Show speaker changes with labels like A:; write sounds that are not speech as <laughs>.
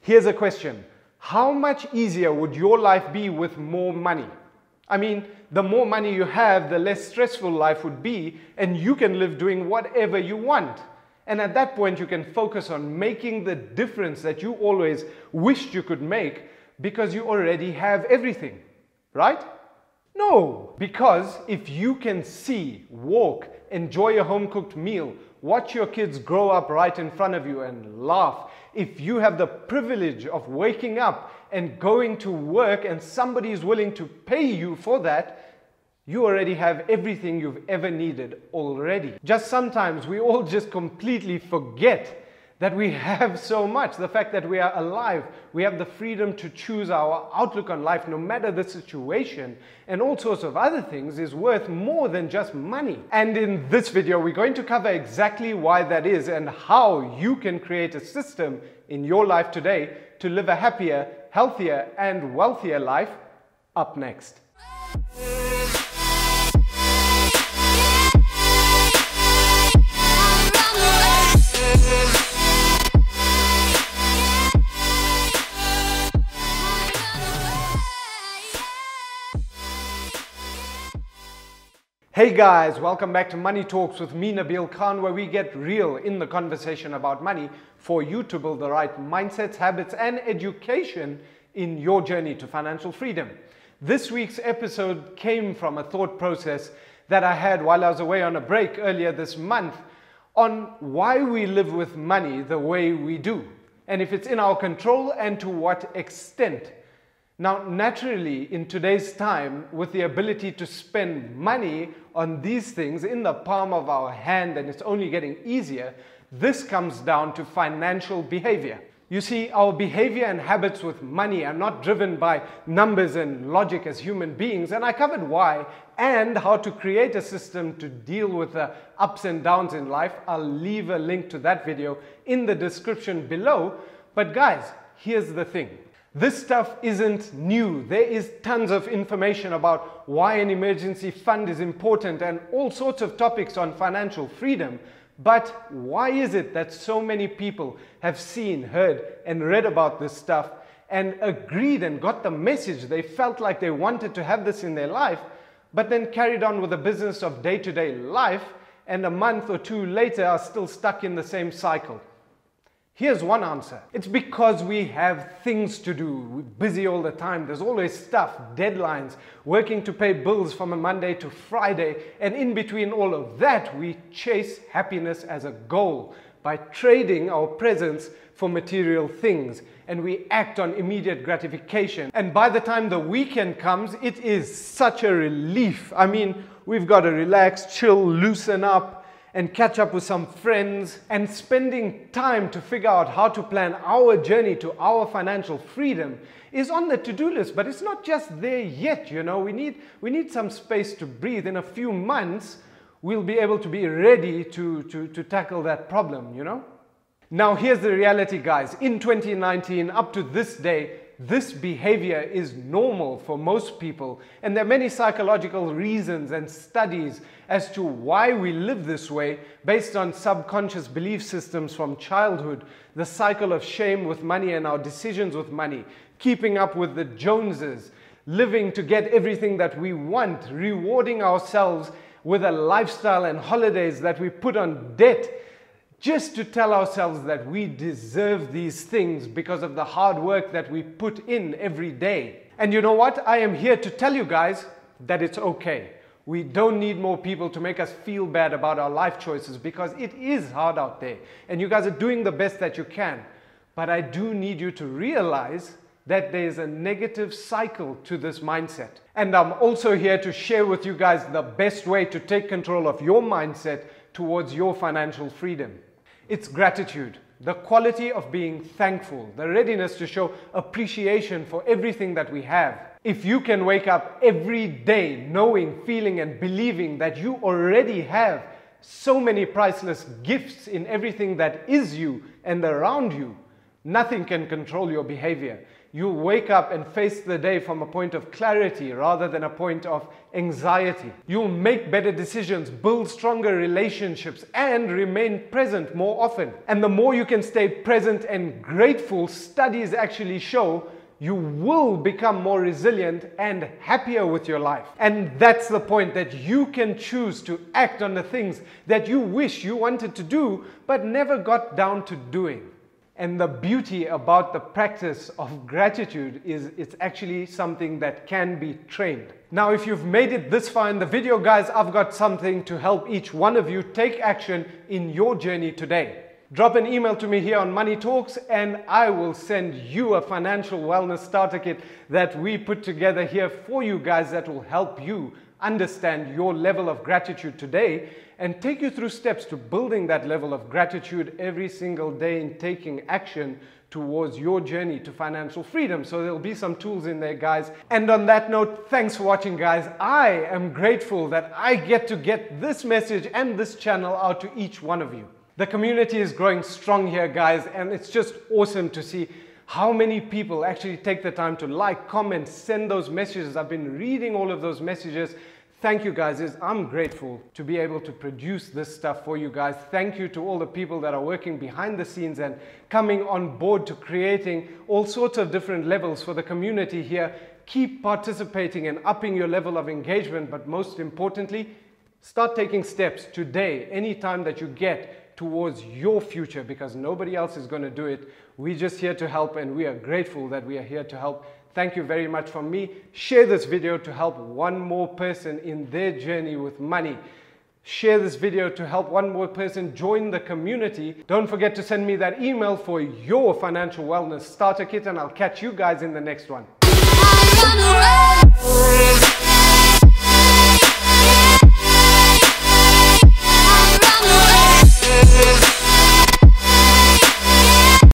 A: Here's a question How much easier would your life be with more money? I mean, the more money you have, the less stressful life would be, and you can live doing whatever you want. And at that point, you can focus on making the difference that you always wished you could make because you already have everything, right? No, because if you can see, walk, enjoy a home cooked meal, watch your kids grow up right in front of you and laugh, if you have the privilege of waking up and going to work and somebody is willing to pay you for that, you already have everything you've ever needed already. Just sometimes we all just completely forget that we have <laughs> so much. The fact that we are alive, we have the freedom to choose our outlook on life no matter the situation, and all sorts of other things is worth more than just money. And in this video, we're going to cover exactly why that is and how you can create a system in your life today to live a happier, healthier, and wealthier life up next. Hey guys, welcome back to Money Talks with me, Nabil Khan, where we get real in the conversation about money for you to build the right mindsets, habits, and education in your journey to financial freedom. This week's episode came from a thought process that I had while I was away on a break earlier this month on why we live with money the way we do, and if it's in our control and to what extent. Now, naturally, in today's time, with the ability to spend money on these things in the palm of our hand, and it's only getting easier, this comes down to financial behavior. You see, our behavior and habits with money are not driven by numbers and logic as human beings, and I covered why and how to create a system to deal with the ups and downs in life. I'll leave a link to that video in the description below. But, guys, here's the thing this stuff isn't new. There is tons of information about why an emergency fund is important and all sorts of topics on financial freedom. But why is it that so many people have seen, heard, and read about this stuff and agreed and got the message? They felt like they wanted to have this in their life, but then carried on with the business of day to day life, and a month or two later are still stuck in the same cycle. Here's one answer. It's because we have things to do. We're busy all the time. There's always stuff, deadlines, working to pay bills from a Monday to Friday. And in between all of that, we chase happiness as a goal by trading our presence for material things. And we act on immediate gratification. And by the time the weekend comes, it is such a relief. I mean, we've got to relax, chill, loosen up, and catch up with some friends and spending time to figure out how to plan our journey to our financial freedom is on the to-do list but it's not just there yet you know. We need we need some space to breathe. In a few months we'll be able to be ready to to, to tackle that problem you know. Now here's the reality guys. In 2019 up to this day this behavior is normal for most people, and there are many psychological reasons and studies as to why we live this way based on subconscious belief systems from childhood, the cycle of shame with money and our decisions with money, keeping up with the Joneses, living to get everything that we want, rewarding ourselves with a lifestyle and holidays that we put on debt just to tell ourselves that we deserve these things because of the hard work that we put in every day. And you know what? I am here to tell you guys that it's okay. We don't need more people to make us feel bad about our life choices because it is hard out there. And you guys are doing the best that you can. But I do need you to realize that there's a negative cycle to this mindset. And I'm also here to share with you guys the best way to take control of your mindset towards your financial freedom. It's gratitude, the quality of being thankful, the readiness to show appreciation for everything that we have. If you can wake up every day knowing, feeling, and believing that you already have so many priceless gifts in everything that is you and around you, Nothing can control your behavior. You'll wake up and face the day from a point of clarity rather than a point of anxiety. You'll make better decisions, build stronger relationships, and remain present more often. And the more you can stay present and grateful, studies actually show you will become more resilient and happier with your life. And that's the point that you can choose to act on the things that you wish you wanted to do but never got down to doing. And the beauty about the practice of gratitude is it's actually something that can be trained. Now, if you've made it this far in the video, guys, I've got something to help each one of you take action in your journey today. Drop an email to me here on Money Talks, and I will send you a financial wellness starter kit that we put together here for you guys that will help you understand your level of gratitude today and take you through steps to building that level of gratitude every single day in taking action towards your journey to financial freedom. So there'll be some tools in there, guys. And on that note, thanks for watching, guys. I am grateful that I get to get this message and this channel out to each one of you. The community is growing strong here, guys, and it's just awesome to see how many people actually take the time to like, comment, send those messages. I've been reading all of those messages. Thank you guys. I'm grateful to be able to produce this stuff for you guys. Thank you to all the people that are working behind the scenes and coming on board to creating all sorts of different levels for the community here. Keep participating and upping your level of engagement, but most importantly, start taking steps today, anytime that you get towards your future because nobody else is going to do it. We're just here to help and we are grateful that we are here to help. Thank you very much from me. Share this video to help one more person in their journey with money. Share this video to help one more person join the community. Don't forget to send me that email for your financial wellness starter kit and I'll catch you guys in the next one.